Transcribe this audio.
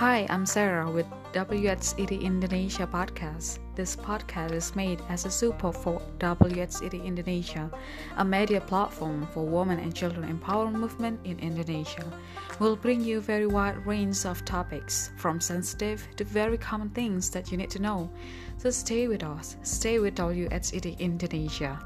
Hi, I'm Sarah with WHCD Indonesia podcast. This podcast is made as a support for WHCD Indonesia, a media platform for women and children empowerment movement in Indonesia. We'll bring you very wide range of topics, from sensitive to very common things that you need to know. So stay with us. Stay with WHCD Indonesia.